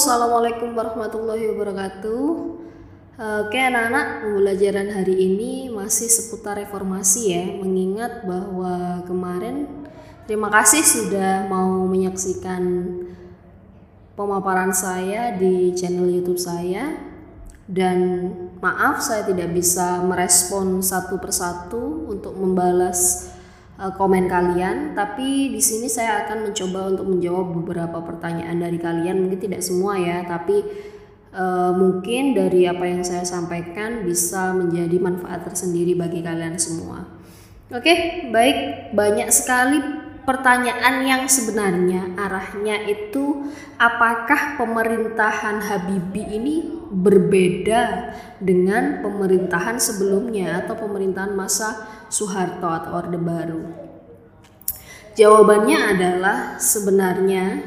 Assalamualaikum warahmatullahi wabarakatuh. Oke anak-anak, pembelajaran hari ini masih seputar reformasi ya, mengingat bahwa kemarin terima kasih sudah mau menyaksikan pemaparan saya di channel YouTube saya dan maaf saya tidak bisa merespon satu persatu untuk membalas komen kalian, tapi di sini saya akan mencoba untuk menjawab beberapa pertanyaan dari kalian. Mungkin tidak semua ya, tapi uh, mungkin dari apa yang saya sampaikan bisa menjadi manfaat tersendiri bagi kalian semua. Oke, baik, banyak sekali pertanyaan yang sebenarnya arahnya itu apakah pemerintahan Habibie ini berbeda dengan pemerintahan sebelumnya atau pemerintahan masa Soeharto atau Orde Baru? Jawabannya adalah sebenarnya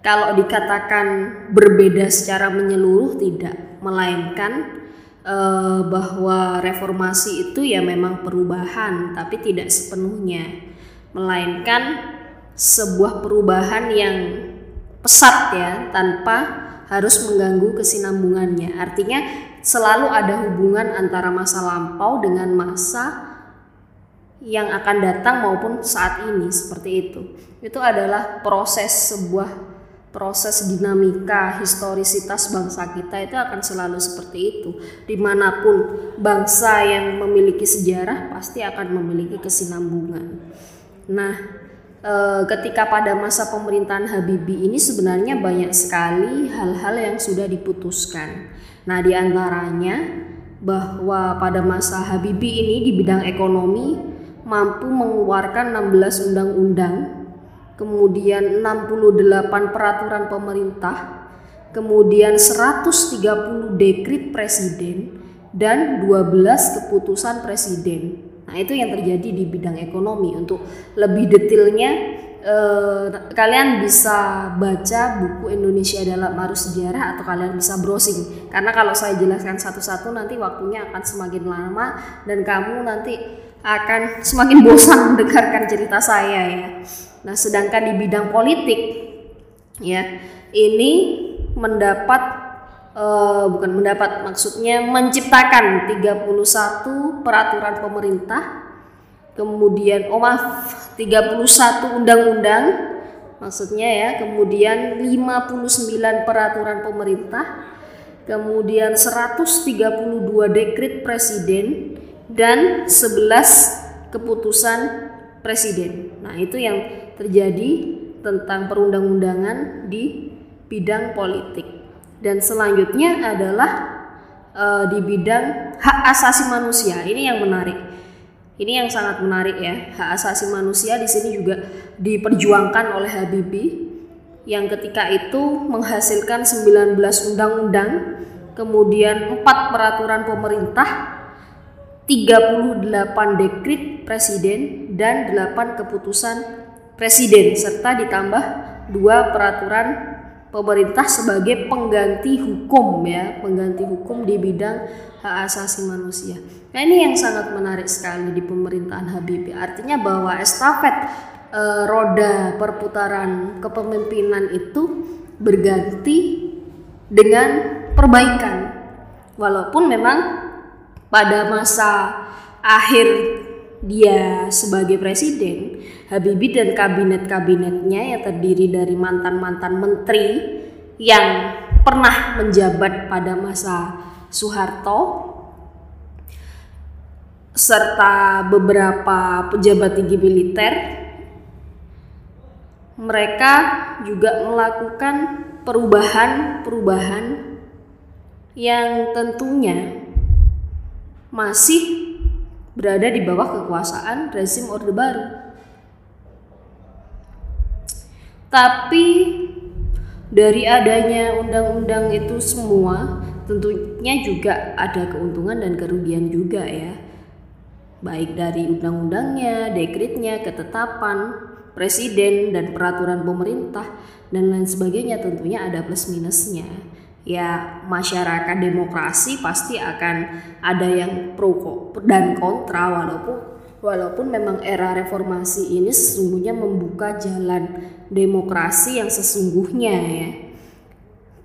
kalau dikatakan berbeda secara menyeluruh tidak, melainkan eh, bahwa reformasi itu ya memang perubahan tapi tidak sepenuhnya, melainkan sebuah perubahan yang pesat ya tanpa harus mengganggu kesinambungannya. Artinya selalu ada hubungan antara masa lampau dengan masa yang akan datang maupun saat ini seperti itu. Itu adalah proses sebuah proses dinamika historisitas bangsa kita itu akan selalu seperti itu. Di mana pun bangsa yang memiliki sejarah pasti akan memiliki kesinambungan. Nah, e, ketika pada masa pemerintahan Habibie ini sebenarnya banyak sekali hal-hal yang sudah diputuskan. Nah, di antaranya bahwa pada masa Habibie ini di bidang ekonomi mampu mengeluarkan 16 undang-undang, kemudian 68 peraturan pemerintah, kemudian 130 dekrit presiden dan 12 keputusan presiden. Nah, itu yang terjadi di bidang ekonomi. Untuk lebih detailnya eh, kalian bisa baca buku Indonesia dalam Arus Sejarah atau kalian bisa browsing. Karena kalau saya jelaskan satu-satu nanti waktunya akan semakin lama dan kamu nanti akan semakin bosan mendengarkan cerita saya ya. Nah, sedangkan di bidang politik ya, ini mendapat uh, bukan mendapat maksudnya menciptakan 31 peraturan pemerintah kemudian oh maaf 31 undang-undang maksudnya ya kemudian 59 peraturan pemerintah kemudian 132 dekrit presiden dan 11 keputusan presiden. Nah, itu yang terjadi tentang perundang-undangan di bidang politik. Dan selanjutnya adalah e, di bidang hak asasi manusia. Ini yang menarik. Ini yang sangat menarik ya. Hak asasi manusia di sini juga diperjuangkan oleh Habibie yang ketika itu menghasilkan 19 undang-undang, kemudian 4 peraturan pemerintah 38 dekrit presiden dan 8 keputusan presiden serta ditambah dua peraturan pemerintah sebagai pengganti hukum ya, pengganti hukum di bidang hak asasi manusia. Nah, ini yang sangat menarik sekali di pemerintahan Habibie. Artinya bahwa estafet e, roda perputaran kepemimpinan itu berganti dengan perbaikan. Walaupun memang pada masa akhir dia sebagai presiden, Habibie dan kabinet-kabinetnya yang terdiri dari mantan-mantan menteri yang pernah menjabat pada masa Soeharto serta beberapa pejabat tinggi militer mereka juga melakukan perubahan-perubahan yang tentunya masih berada di bawah kekuasaan rezim Orde Baru. Tapi dari adanya undang-undang itu semua tentunya juga ada keuntungan dan kerugian juga ya. Baik dari undang-undangnya, dekritnya, ketetapan presiden dan peraturan pemerintah dan lain sebagainya tentunya ada plus minusnya ya masyarakat demokrasi pasti akan ada yang pro dan kontra walaupun walaupun memang era reformasi ini sesungguhnya membuka jalan demokrasi yang sesungguhnya ya.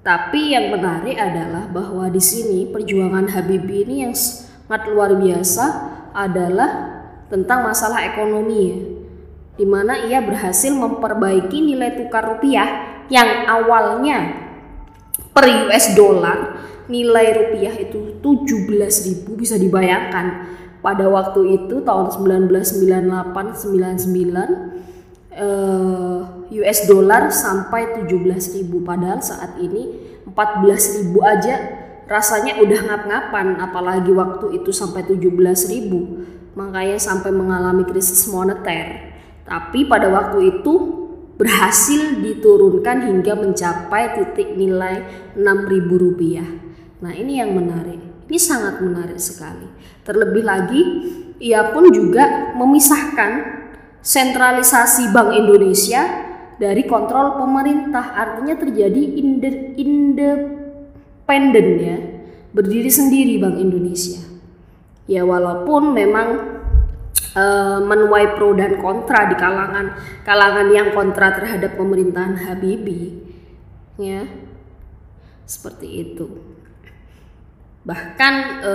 Tapi yang menarik adalah bahwa di sini perjuangan Habibie ini yang sangat luar biasa adalah tentang masalah ekonomi ya. Di mana ia berhasil memperbaiki nilai tukar rupiah yang awalnya per US dollar nilai rupiah itu 17.000 bisa dibayangkan. Pada waktu itu tahun 1998 99 uh, US dollar sampai 17.000 padahal saat ini 14.000 aja rasanya udah ngap-ngapan apalagi waktu itu sampai 17.000 makanya sampai mengalami krisis moneter. Tapi pada waktu itu berhasil diturunkan hingga mencapai titik nilai 6.000 rupiah. Nah ini yang menarik. Ini sangat menarik sekali. Terlebih lagi ia pun juga memisahkan sentralisasi Bank Indonesia dari kontrol pemerintah. Artinya terjadi independen ya berdiri sendiri Bank Indonesia. Ya walaupun memang e, menuai pro dan kontra di kalangan kalangan yang kontra terhadap pemerintahan Habibie ya. Seperti itu. Bahkan e,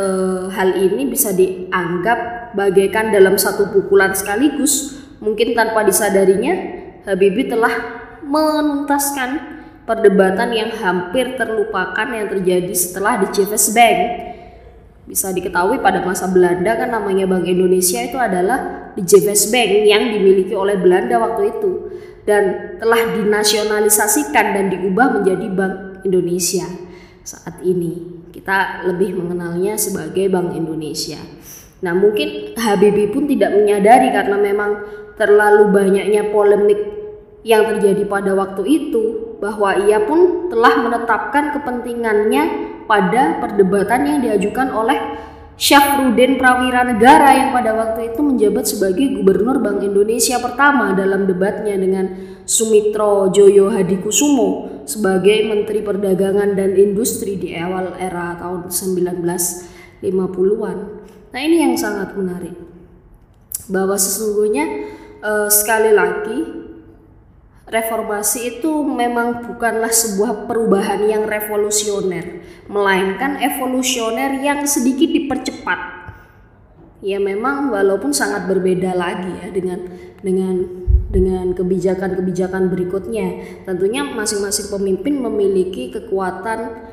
hal ini bisa dianggap bagaikan dalam satu pukulan sekaligus. Mungkin tanpa disadarinya, Habibie telah menuntaskan perdebatan yang hampir terlupakan yang terjadi setelah di Chivas Bank. Bisa diketahui pada masa Belanda kan namanya Bank Indonesia itu adalah di Chivas Bank yang dimiliki oleh Belanda waktu itu dan telah dinasionalisasikan dan diubah menjadi Bank Indonesia saat ini. Kita lebih mengenalnya sebagai Bank Indonesia. Nah, mungkin Habibie pun tidak menyadari karena memang terlalu banyaknya polemik yang terjadi pada waktu itu bahwa ia pun telah menetapkan kepentingannya pada perdebatan yang diajukan oleh Syafruddin Prawira Negara yang pada waktu itu menjabat sebagai Gubernur Bank Indonesia pertama dalam debatnya dengan Sumitro Joyo Hadikusumo sebagai Menteri Perdagangan dan Industri di awal era tahun 1950-an. Nah ini yang sangat menarik bahwa sesungguhnya uh, sekali lagi reformasi itu memang bukanlah sebuah perubahan yang revolusioner, melainkan evolusioner yang sedikit dipercepat. Ya memang walaupun sangat berbeda lagi ya dengan dengan dengan kebijakan-kebijakan berikutnya. Tentunya masing-masing pemimpin memiliki kekuatan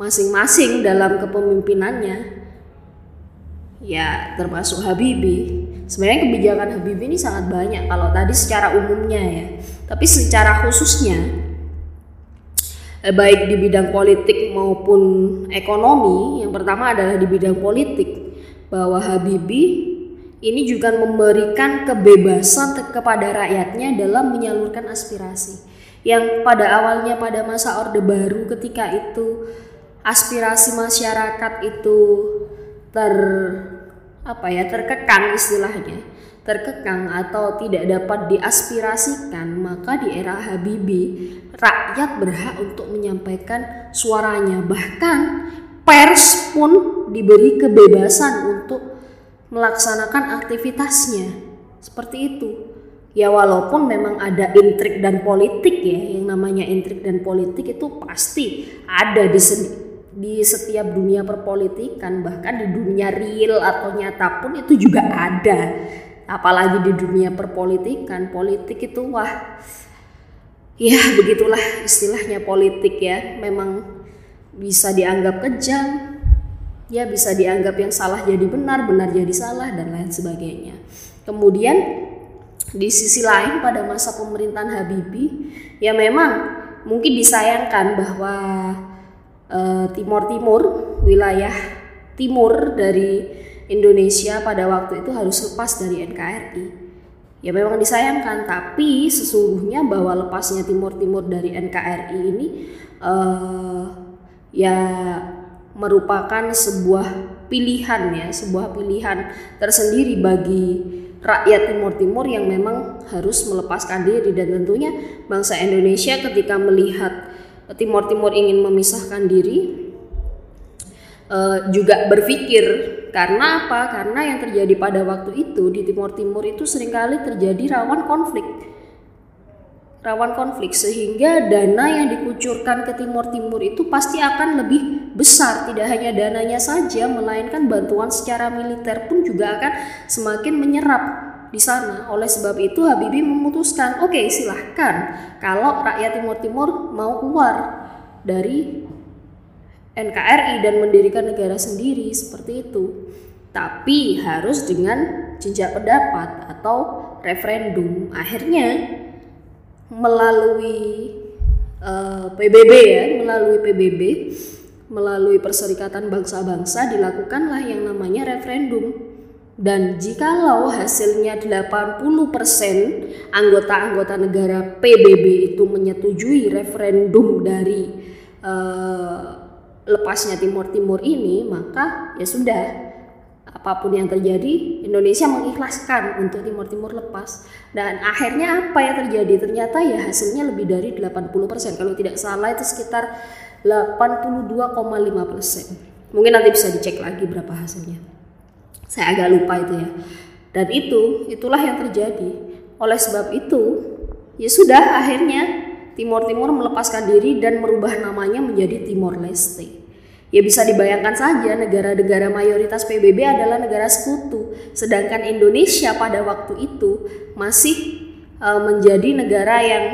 masing-masing dalam kepemimpinannya. Ya, termasuk Habibie Sebenarnya kebijakan Habibie ini sangat banyak kalau tadi secara umumnya ya. Tapi secara khususnya eh, baik di bidang politik maupun ekonomi, yang pertama adalah di bidang politik bahwa Habibie ini juga memberikan kebebasan kepada rakyatnya dalam menyalurkan aspirasi. Yang pada awalnya pada masa Orde Baru ketika itu aspirasi masyarakat itu ter apa ya terkekang istilahnya. Terkekang atau tidak dapat diaspirasikan maka di era Habibie rakyat berhak untuk menyampaikan suaranya. Bahkan pers pun diberi kebebasan untuk melaksanakan aktivitasnya. Seperti itu. Ya walaupun memang ada intrik dan politik ya yang namanya intrik dan politik itu pasti ada di di setiap dunia perpolitikan bahkan di dunia real atau nyata pun itu juga ada. Apalagi di dunia perpolitikan politik itu wah ya begitulah istilahnya politik ya. Memang bisa dianggap kejam ya bisa dianggap yang salah jadi benar benar jadi salah dan lain sebagainya. Kemudian di sisi lain pada masa pemerintahan Habibie ya memang mungkin disayangkan bahwa Timur Timur wilayah timur dari Indonesia pada waktu itu harus lepas dari NKRI. Ya memang disayangkan, tapi sesungguhnya bahwa lepasnya Timur Timur dari NKRI ini uh, ya merupakan sebuah pilihan ya, sebuah pilihan tersendiri bagi rakyat Timur Timur yang memang harus melepaskan diri dan tentunya bangsa Indonesia ketika melihat Timur Timur ingin memisahkan diri uh, juga berpikir karena apa? Karena yang terjadi pada waktu itu di Timur Timur itu sering kali terjadi rawan konflik. rawan konflik sehingga dana yang dikucurkan ke Timur Timur itu pasti akan lebih besar tidak hanya dananya saja melainkan bantuan secara militer pun juga akan semakin menyerap di sana. Oleh sebab itu Habibie memutuskan oke okay, silahkan. Kalau rakyat Timur Timur mau keluar dari NKRI dan mendirikan negara sendiri seperti itu. Tapi harus dengan jejak pendapat atau referendum. Akhirnya melalui uh, eh, PBB ya, melalui PBB, melalui Perserikatan Bangsa-Bangsa dilakukanlah yang namanya referendum. Dan jikalau hasilnya 80% anggota-anggota negara PBB itu menyetujui referendum dari uh, lepasnya Timur Timur ini, maka ya sudah apa pun yang terjadi Indonesia mengikhlaskan untuk Timur Timur lepas. Dan akhirnya apa yang terjadi? Ternyata ya hasilnya lebih dari 80% kalau tidak salah itu sekitar 82,5% mungkin nanti bisa dicek lagi berapa hasilnya saya agak lupa itu ya dan itu itulah yang terjadi oleh sebab itu ya sudah akhirnya Timur Timur melepaskan diri dan merubah namanya menjadi Timor Leste Ya bisa dibayangkan saja negara-negara mayoritas PBB adalah negara sekutu, sedangkan Indonesia pada waktu itu masih uh, menjadi negara yang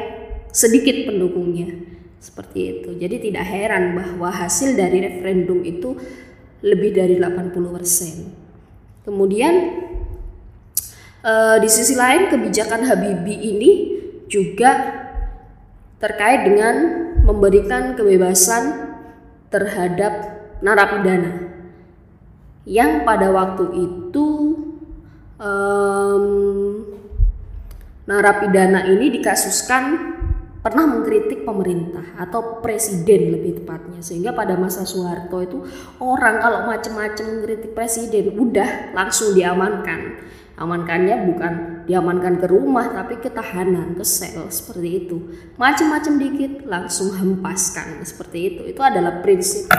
sedikit pendukungnya. Seperti itu. Jadi tidak heran bahwa hasil dari referendum itu lebih dari 80%. Kemudian uh, di sisi lain kebijakan Habibie ini juga terkait dengan memberikan kebebasan terhadap narapidana yang pada waktu itu um, narapidana ini dikasuskan pernah mengkritik pemerintah atau presiden lebih tepatnya. Sehingga pada masa Soeharto itu orang kalau macam-macam mengkritik presiden udah langsung diamankan. Amankannya bukan diamankan ke rumah tapi ke tahanan ke sel seperti itu. Macam-macam dikit langsung hempaskan seperti itu. Itu adalah prinsip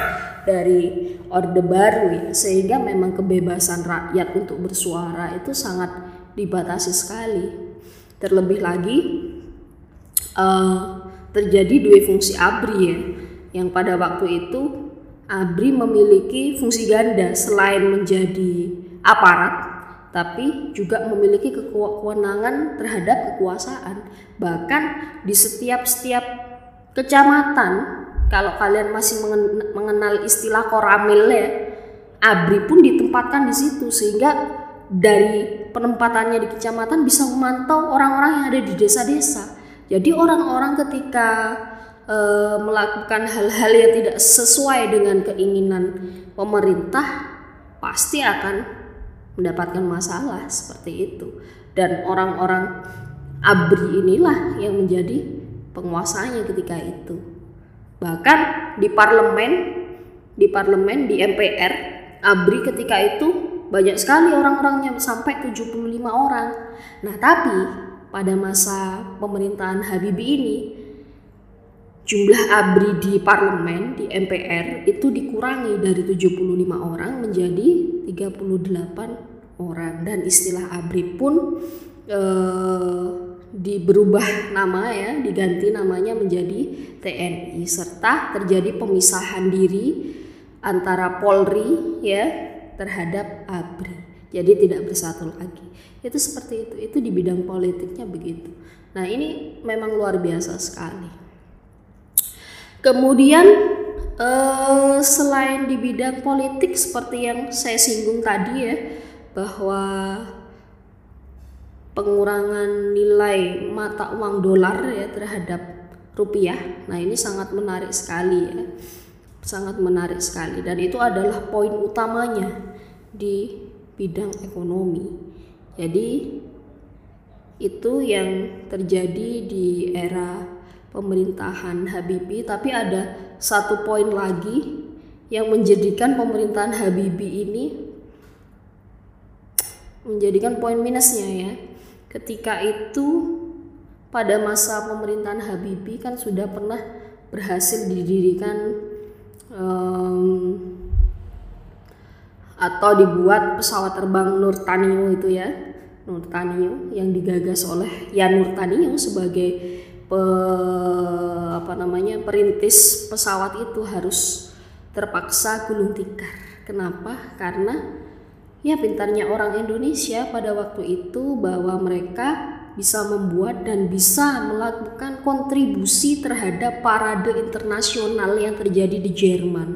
dari orde baru ya. Sehingga memang kebebasan rakyat untuk bersuara itu sangat dibatasi sekali. Terlebih lagi uh, terjadi dua fungsi abri ya yang pada waktu itu abri memiliki fungsi ganda selain menjadi aparat tapi juga memiliki kewenangan terhadap kekuasaan. Bahkan di setiap-setiap kecamatan, kalau kalian masih mengenal istilah koramil ya, ABRI pun ditempatkan di situ sehingga dari penempatannya di kecamatan bisa memantau orang-orang yang ada di desa-desa. Jadi orang-orang ketika e, melakukan hal-hal yang tidak sesuai dengan keinginan pemerintah pasti akan mendapatkan masalah seperti itu. Dan orang-orang abri inilah yang menjadi penguasanya ketika itu. Bahkan di parlemen di parlemen di MPR abri ketika itu banyak sekali orang-orangnya sampai 75 orang. Nah tapi pada masa pemerintahan Habibie ini jumlah ABRI di parlemen di MPR itu dikurangi dari 75 orang menjadi 38 orang. Dan istilah ABRI pun eh, diberubah nama ya diganti namanya menjadi TNI serta terjadi pemisahan diri antara Polri ya terhadap ABRI jadi tidak bersatu lagi. Itu seperti itu. Itu di bidang politiknya begitu. Nah ini memang luar biasa sekali. Kemudian eh, selain di bidang politik seperti yang saya singgung tadi ya bahwa pengurangan nilai mata uang dolar ya terhadap rupiah. Nah, ini sangat menarik sekali ya. Sangat menarik sekali. Dan itu adalah poin utamanya di bidang ekonomi. Jadi itu yang terjadi di era pemerintahan Habibie tapi ada satu poin lagi yang menjadikan pemerintahan Habibie ini menjadikan poin minusnya ya ketika itu pada masa pemerintahan Habibie kan sudah pernah berhasil didirikan um, atau dibuat pesawat terbang Nurtanio itu ya Nurtanio yang digagas oleh Yan Nurtanio sebagai pe, apa namanya perintis pesawat itu harus terpaksa gulung tikar. Kenapa? Karena ya pintarnya orang Indonesia pada waktu itu bahwa mereka bisa membuat dan bisa melakukan kontribusi terhadap parade internasional yang terjadi di Jerman.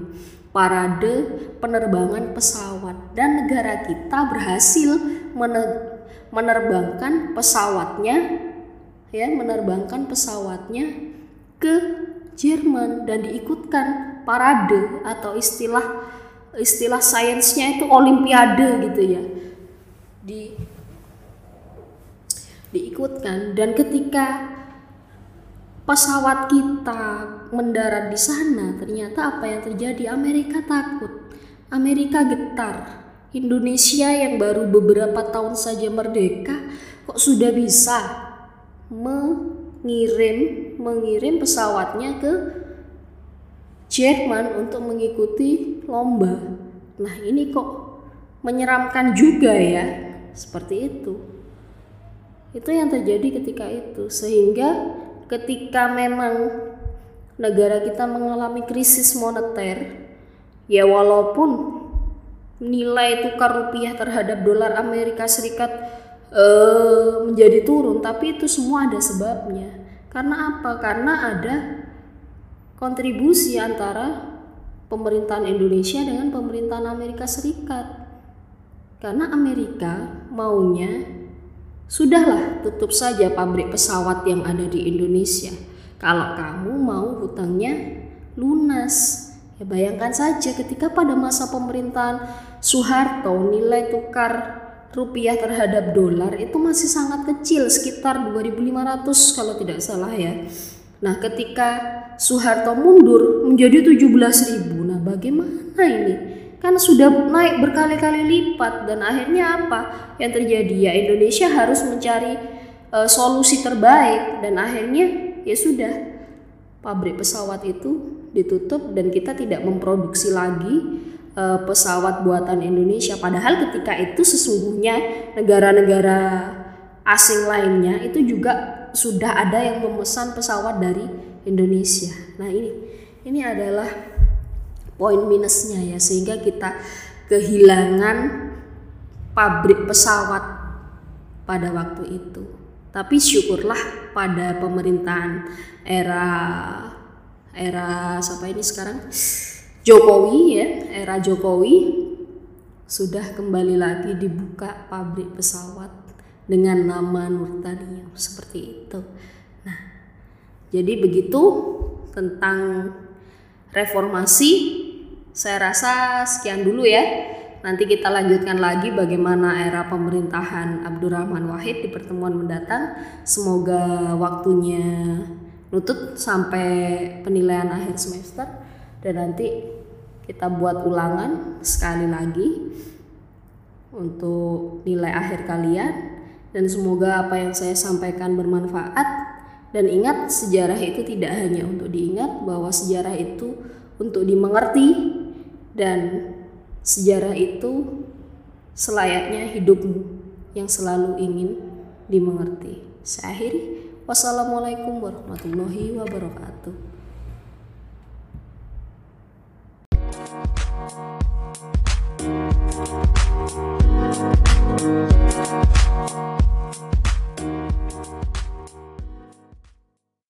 Parade penerbangan pesawat dan negara kita berhasil menerbangkan pesawatnya ya menerbangkan pesawatnya ke Jerman dan diikutkan parade atau istilah istilah sainsnya itu olimpiade gitu ya. Di diikutkan dan ketika pesawat kita mendarat di sana ternyata apa yang terjadi Amerika takut Amerika getar Indonesia yang baru beberapa tahun saja merdeka kok sudah bisa mengirim mengirim pesawatnya ke Jerman untuk mengikuti lomba. Nah, ini kok menyeramkan juga ya. Seperti itu. Itu yang terjadi ketika itu sehingga ketika memang negara kita mengalami krisis moneter. Ya walaupun nilai tukar rupiah terhadap dolar Amerika Serikat uh, menjadi turun tapi itu semua ada sebabnya. Karena apa? Karena ada kontribusi antara pemerintahan Indonesia dengan pemerintahan Amerika Serikat. Karena Amerika maunya sudahlah tutup saja pabrik pesawat yang ada di Indonesia kalau kamu mau hutangnya lunas ya bayangkan saja ketika pada masa pemerintahan Soeharto nilai tukar rupiah terhadap dolar itu masih sangat kecil sekitar 2500 kalau tidak salah ya. Nah, ketika Soeharto mundur menjadi 17.000. Nah, bagaimana ini? Kan sudah naik berkali-kali lipat dan akhirnya apa yang terjadi? Ya Indonesia harus mencari uh, solusi terbaik dan akhirnya ya sudah pabrik pesawat itu ditutup dan kita tidak memproduksi lagi uh, pesawat buatan Indonesia. Padahal ketika itu sesungguhnya negara-negara asing lainnya itu juga sudah ada yang memesan pesawat dari Indonesia. Nah ini ini adalah poin minusnya ya sehingga kita kehilangan pabrik pesawat pada waktu itu. Tapi syukurlah pada pemerintahan era era siapa ini sekarang Jokowi ya, era Jokowi sudah kembali lagi dibuka pabrik pesawat dengan nama Nurtanio seperti itu. Nah, jadi begitu tentang reformasi. Saya rasa sekian dulu ya. Nanti kita lanjutkan lagi bagaimana era pemerintahan Abdurrahman Wahid di pertemuan mendatang. Semoga waktunya nutut sampai penilaian akhir semester. Dan nanti kita buat ulangan sekali lagi untuk nilai akhir kalian. Dan semoga apa yang saya sampaikan bermanfaat. Dan ingat sejarah itu tidak hanya untuk diingat bahwa sejarah itu untuk dimengerti dan Sejarah itu selayaknya hidupmu yang selalu ingin dimengerti. Saya akhiri. Wassalamualaikum warahmatullahi wabarakatuh.